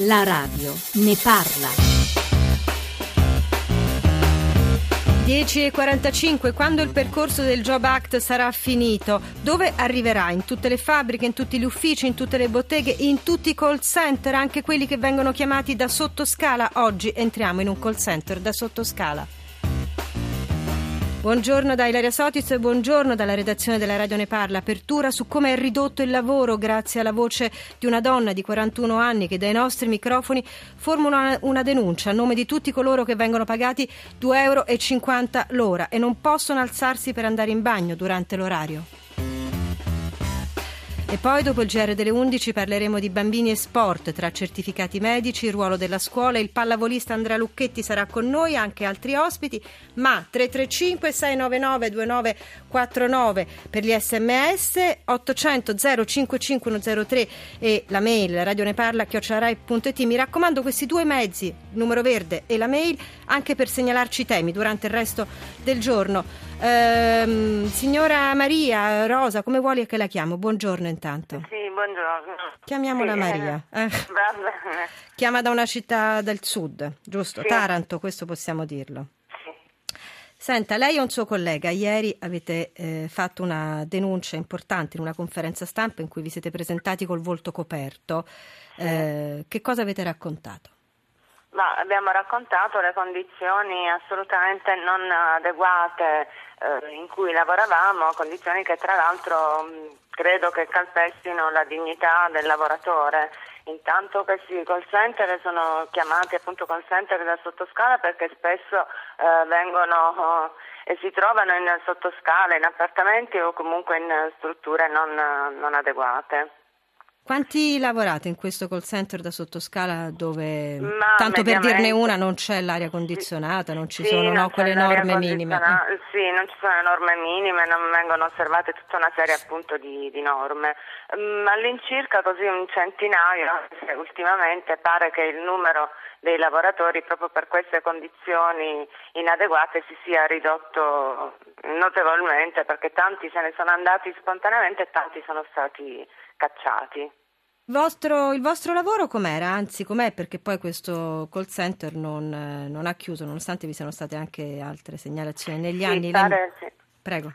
La radio ne parla. 10.45, quando il percorso del Job Act sarà finito, dove arriverà? In tutte le fabbriche, in tutti gli uffici, in tutte le botteghe, in tutti i call center, anche quelli che vengono chiamati da sottoscala? Oggi entriamo in un call center da sottoscala. Buongiorno da Ilaria Sotis e buongiorno dalla redazione della Radio Ne Parla. Apertura su come è ridotto il lavoro grazie alla voce di una donna di 41 anni che dai nostri microfoni formula una, denuncia a nome di tutti coloro che vengono pagati 2,50 euro l'ora e non possono alzarsi per andare in bagno durante l'orario. E poi dopo il GR delle 11 parleremo di bambini e sport, tra certificati medici, ruolo della scuola, il pallavolista Andrea Lucchetti sarà con noi, anche altri ospiti, ma 335 699 2949 per gli sms, 800 055103 e la mail radioneparla chiocciolarai.it. Mi raccomando questi due mezzi, il numero verde e la mail, anche per segnalarci temi durante il resto del giorno. Ehm, signora Maria Rosa, come vuole che la chiamo? Buongiorno intanto. Sì, buongiorno. Chiamiamola Sì, Maria. eh, Eh, chiama da una città del sud, giusto? Sì. Taranto, questo possiamo dirlo. Senta, lei e un suo collega ieri avete eh, fatto una denuncia importante in una conferenza stampa in cui vi siete presentati col volto coperto. Eh, che cosa avete raccontato? Ma abbiamo raccontato le condizioni assolutamente non adeguate eh, in cui lavoravamo, condizioni che tra l'altro mh, credo che calpestino la dignità del lavoratore. Intanto questi call center sono chiamati appunto call center da sottoscala perché spesso eh, vengono eh, e si trovano in sottoscala, in appartamenti o comunque in strutture non, non adeguate. Quanti lavorate in questo call center da sottoscala dove, Ma tanto per dirne una, non c'è l'aria condizionata, non ci Sì, sono non no, quelle norme minime? Sì, non ci sono le norme minime, non vengono osservate tutta una serie appunto di, di norme. Mm, all'incirca così un centinaio, ultimamente pare che il numero dei lavoratori proprio per queste condizioni inadeguate si sia ridotto notevolmente perché tanti se ne sono andati spontaneamente e tanti sono stati cacciati. Il vostro, il vostro lavoro com'era? Anzi, com'è? Perché poi questo call center non, eh, non ha chiuso, nonostante vi siano state anche altre segnalazioni negli Sì, anni. Pare, sì. Prego.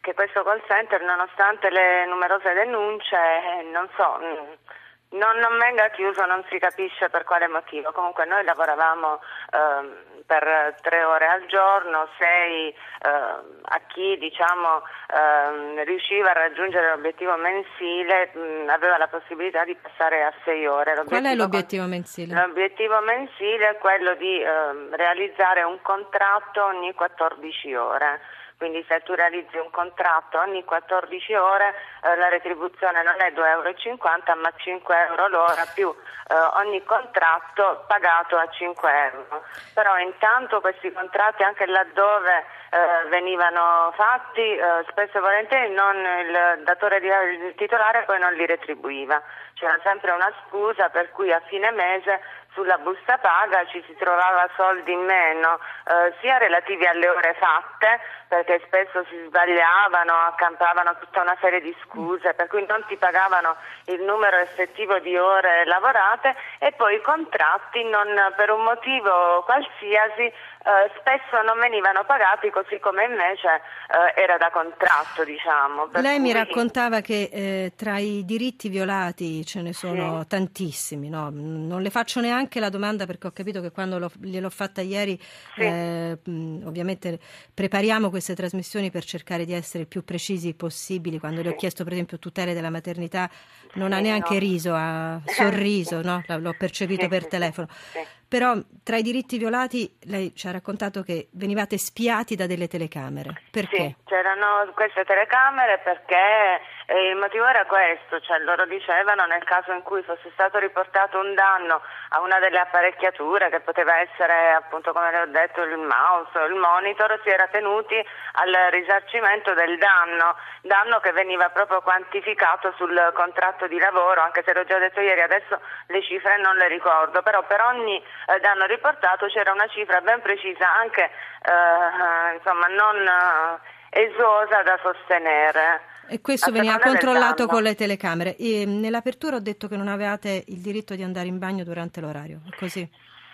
che questo call center, nonostante le numerose denunce, eh, non so, mm, non, non venga chiuso, non si capisce per quale motivo. Comunque noi lavoravamo ehm, per tre ore al giorno, sei ehm, a chi diciamo ehm, riusciva a raggiungere l'obiettivo mensile mh, aveva la possibilità di passare a sei ore. Qual è L'obiettivo l'obiettivo mensile? L'obiettivo mensile è quello di ehm, realizzare un contratto ogni 14 ore. Quindi se tu realizzi un contratto ogni 14 ore eh, la retribuzione non è 2,50 euro ma 5 euro l'ora più eh, ogni contratto pagato a 5 euro. Però intanto questi contratti anche laddove eh, venivano fatti eh, spesso e volentieri il datore di, il titolare poi non li retribuiva. C'era sempre una scusa per cui a fine mese sulla busta paga ci si trovava soldi in meno, eh, sia relativi alle ore fatte, perché spesso si sbagliavano, accampavano tutta una serie di scuse, per cui non ti pagavano il numero effettivo di ore lavorate e poi i contratti non, per un motivo qualsiasi eh, spesso non venivano pagati così come invece eh, era da contratto, diciamo. Lei mi cui- raccontava che eh, tra i diritti violati ce ne sono tantissimi, no? non le faccio neanche la domanda perché ho capito che quando l'ho- gliel'ho fatta ieri, Sì. eh, ovviamente prepariamo queste trasmissioni per cercare di essere il più precisi possibili. Quando le ho chiesto per esempio tutele della maternità non ha Sì, neanche no. riso, ha sorriso, no? L'ho percepito Sì, per sì, telefono. Però tra i diritti violati lei ci ha raccontato che venivate spiati da delle telecamere. Perché? Sì, c'erano queste telecamere perché eh, il motivo era questo, cioè loro dicevano nel caso in cui fosse stato riportato un danno a una delle apparecchiature che poteva essere appunto come le ho detto il mouse o il monitor, si era tenuti al risarcimento del danno, danno che veniva proprio quantificato sul contratto di lavoro, anche se l'ho già detto ieri, adesso le cifre non le ricordo, però per ogni eh, danno riportato c'era una cifra ben precisa anche eh, insomma non eh, esosa da sostenere. E questo veniva controllato con le telecamere. E nell'apertura ho detto che non avevate il diritto di andare in bagno durante l'orario, così?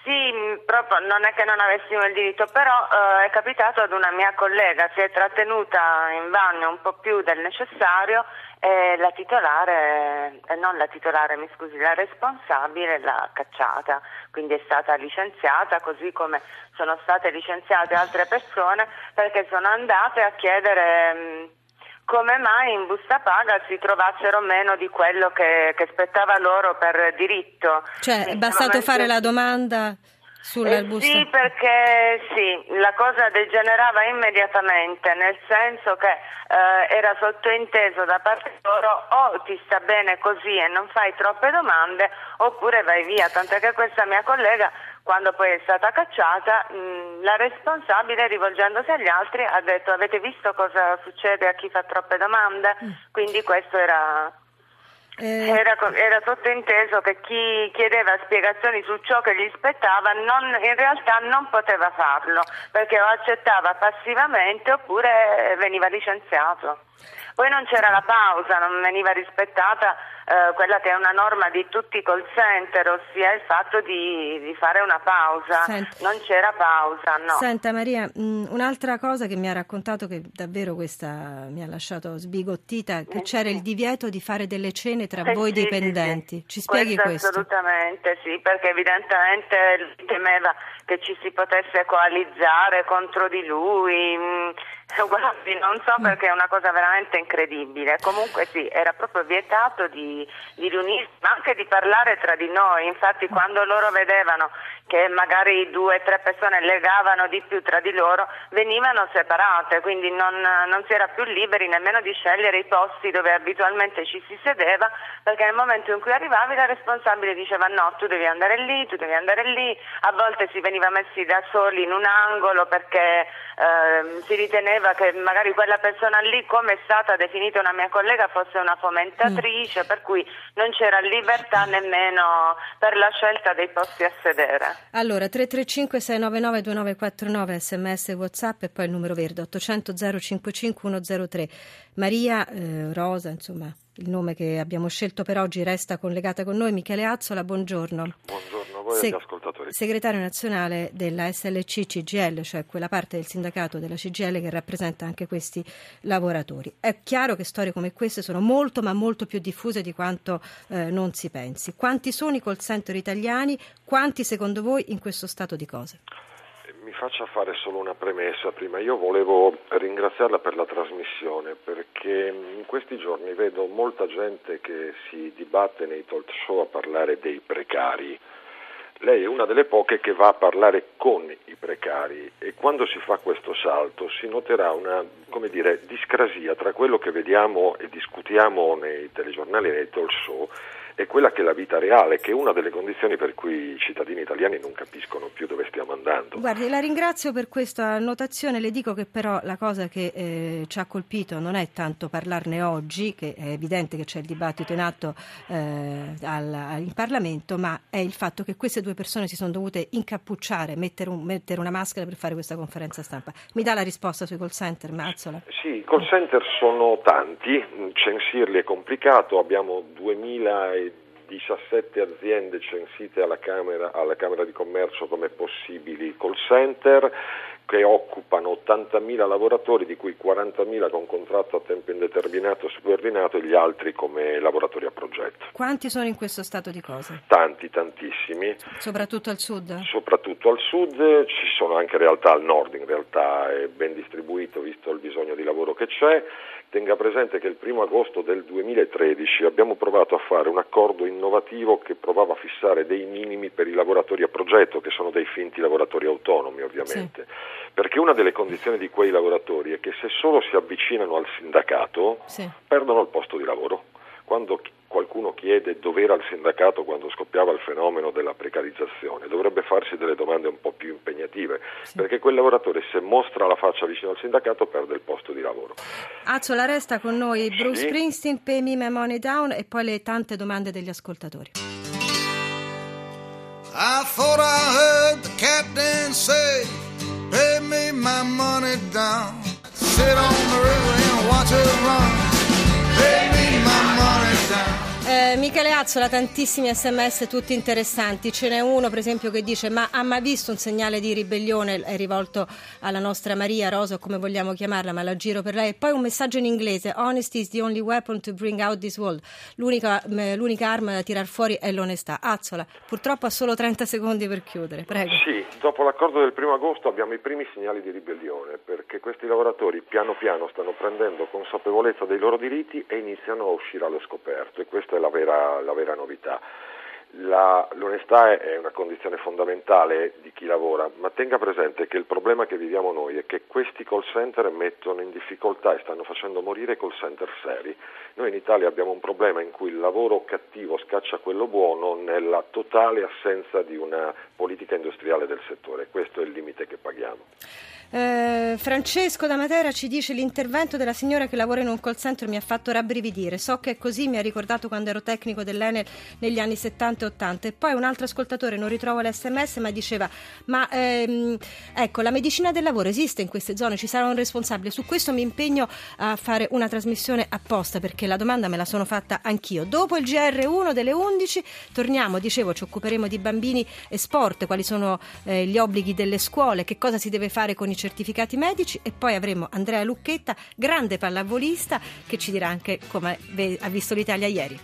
Sì, proprio non è che non avessimo il diritto, però eh, è capitato ad una mia collega, si è trattenuta in bagno un po' più del necessario e la titolare, eh, non la titolare, mi scusi, la responsabile l'ha cacciata, quindi è stata licenziata, così come sono state licenziate altre persone perché sono andate a chiedere... Mh, come mai in busta paga si trovassero meno di quello che, che spettava loro per diritto. Cioè, è bastato fare la domanda sulla eh busta? Sì, perché sì, la cosa degenerava immediatamente, nel senso che eh, era sottointeso da parte loro o ti sta bene così e non fai troppe domande oppure vai via, tant'è che questa mia collega quando poi è stata cacciata, mh, la responsabile rivolgendosi agli altri ha detto avete visto cosa succede a chi fa troppe domande? Mm. Quindi questo era eh... Era, era, sottointeso che chi chiedeva spiegazioni su ciò che gli spettava non, in realtà non poteva farlo perché o accettava passivamente oppure veniva licenziato. Poi non c'era la pausa, non veniva rispettata eh, quella che è una norma di tutti i call center, ossia il fatto di, di fare una pausa. Senta. Non c'era pausa, no. Senta Maria, mh, mm, un'altra cosa che mi ha raccontato che davvero questa mi ha lasciato sbigottita, che c'era il divieto di fare delle cene tra eh, voi sì, dipendenti. Sì, Ci spieghi questo? questo? Assolutamente sì, perché evidentemente temeva che ci si potesse coalizzare contro di lui. Mh, mm, Guardi, non so mm. perché è una cosa veramente incredibile. Comunque sì, era proprio vietato di, di riunirsi, ma anche di parlare tra di noi. Infatti quando loro vedevano che magari due o tre persone legavano di più tra di loro, venivano separate, quindi non, non, si era più liberi nemmeno di scegliere i posti dove abitualmente ci si sedeva, perché nel momento in cui arrivavi la responsabile diceva no, tu devi andare lì, tu devi andare lì, a volte si veniva messi da soli in un angolo perché eh, si riteneva che magari quella persona lì, come è stata definita una mia collega, fosse una fomentatrice, mm. per cui non c'era libertà nemmeno per la scelta dei posti a sedere. Allora, 335 699 2949 sms whatsapp e poi il numero verde 800 055 103. Maria, eh, Rosa, insomma, il nome che abbiamo scelto per oggi resta collegata con noi. Michele Azzola, buongiorno. Buongiorno a voi Se- ascoltatori. Segretario nazionale della SLC CGL, cioè quella parte del sindacato della CGL che rappresenta anche questi lavoratori. È chiaro che storie come queste sono molto ma molto più diffuse di quanto eh, non si pensi. Quanti sono i call center italiani? Quanti secondo voi in questo stato di cose? Faccia fare solo una premessa prima. Io volevo ringraziarla per la trasmissione perché in questi giorni vedo molta gente che si dibatte nei talk show a parlare dei precari. Lei è una delle poche che va a parlare con i precari e quando si fa questo salto si noterà una dire, discrasia tra quello che vediamo e discutiamo nei telegiornali e nei talk show è quella che è la vita reale, che è una delle condizioni per cui i cittadini italiani non capiscono più dove stiamo andando. Guardi, la ringrazio per questa annotazione, le dico che però la cosa che eh, ci ha colpito non è tanto parlarne oggi, che è evidente che c'è il dibattito in atto eh, al, in Parlamento, ma è il fatto che queste due persone si sono dovute incappucciare, mettere, un, mettere una maschera per fare questa conferenza stampa. Mi dà la risposta sui call center, Mazzola? Sì, i call center sono tanti, censirli è complicato, abbiamo 2000 17 aziende censite alla Camera, alla Camera di Commercio come possibili call center che occupano 80.000 lavoratori, di cui 40.000 con contratto a tempo indeterminato subordinato e gli altri come lavoratori a progetto. Quanti sono in questo stato di cose? Tanti, tantissimi. Soprattutto al sud? Soprattutto al sud, ci sono anche realtà al nord, in realtà è ben distribuito visto il bisogno di lavoro che c'è. Tenga presente che il primo agosto del 2013 abbiamo provato a fare un accordo innovativo che provava a fissare dei minimi per i lavoratori a progetto, che sono dei finti lavoratori autonomi ovviamente. Sì. Perché una delle condizioni di quei lavoratori è che se solo si avvicinano al sindacato sì. perdono il posto di lavoro. Quando qualcuno chiede dove era il sindacato quando scoppiava il fenomeno della precarizzazione, dovrebbe farsi delle domande un po' più impegnative, sì. perché quel lavoratore se mostra la faccia vicino al sindacato perde il posto di lavoro. Azzola resta con noi Bruce sì. Springsteen, Pay Me My Money Down e poi le tante domande degli ascoltatori. I my money down, sit on the river and watch it run. Michele Azzola, tantissimi sms tutti interessanti. Ce n'è uno, per esempio, che dice: Ma ha mai visto un segnale di ribellione? È rivolto alla nostra Maria Rosa, come vogliamo chiamarla, ma la giro per lei. E poi un messaggio in inglese: Honesty is the only weapon to bring out this world. L'unica, l'unica arma da tirar fuori è l'onestà. Azzola, purtroppo ha solo 30 secondi per chiudere. Prego. Sì, dopo l'accordo del primo agosto abbiamo i primi segnali di ribellione perché questi lavoratori piano piano stanno prendendo consapevolezza dei loro diritti e iniziano a uscire allo scoperto e questa è la vera, la vera novità. La, l'onestà è una condizione fondamentale di chi lavora, ma tenga presente che il problema che viviamo noi è che questi call center mettono in difficoltà e stanno facendo morire call center seri. Noi in Italia abbiamo un problema in cui il lavoro cattivo scaccia quello buono nella totale assenza di una politica industriale del settore. Questo è il limite che paghiamo. Eh, Francesco da Matera ci dice l'intervento della signora che lavora in un call center mi ha fatto rabbrividire. So che è così, mi ha ricordato quando ero tecnico dell'Enel negli anni 70 e 80. E poi un altro ascoltatore, non ritrovo l'SMS, ma diceva: Ma ehm, ecco, la medicina del lavoro esiste in queste zone, ci sarà un responsabile. Su questo mi impegno a fare una trasmissione apposta perché la domanda me la sono fatta anch'io. Dopo il GR1 delle 11 torniamo, dicevo, ci occuperemo di bambini e sport, quali sono eh, gli obblighi delle scuole, che cosa si deve fare con i certificati medici e poi avremo Andrea Lucchetta, grande pallavolista, che ci dirà anche come ha visto l'Italia ieri.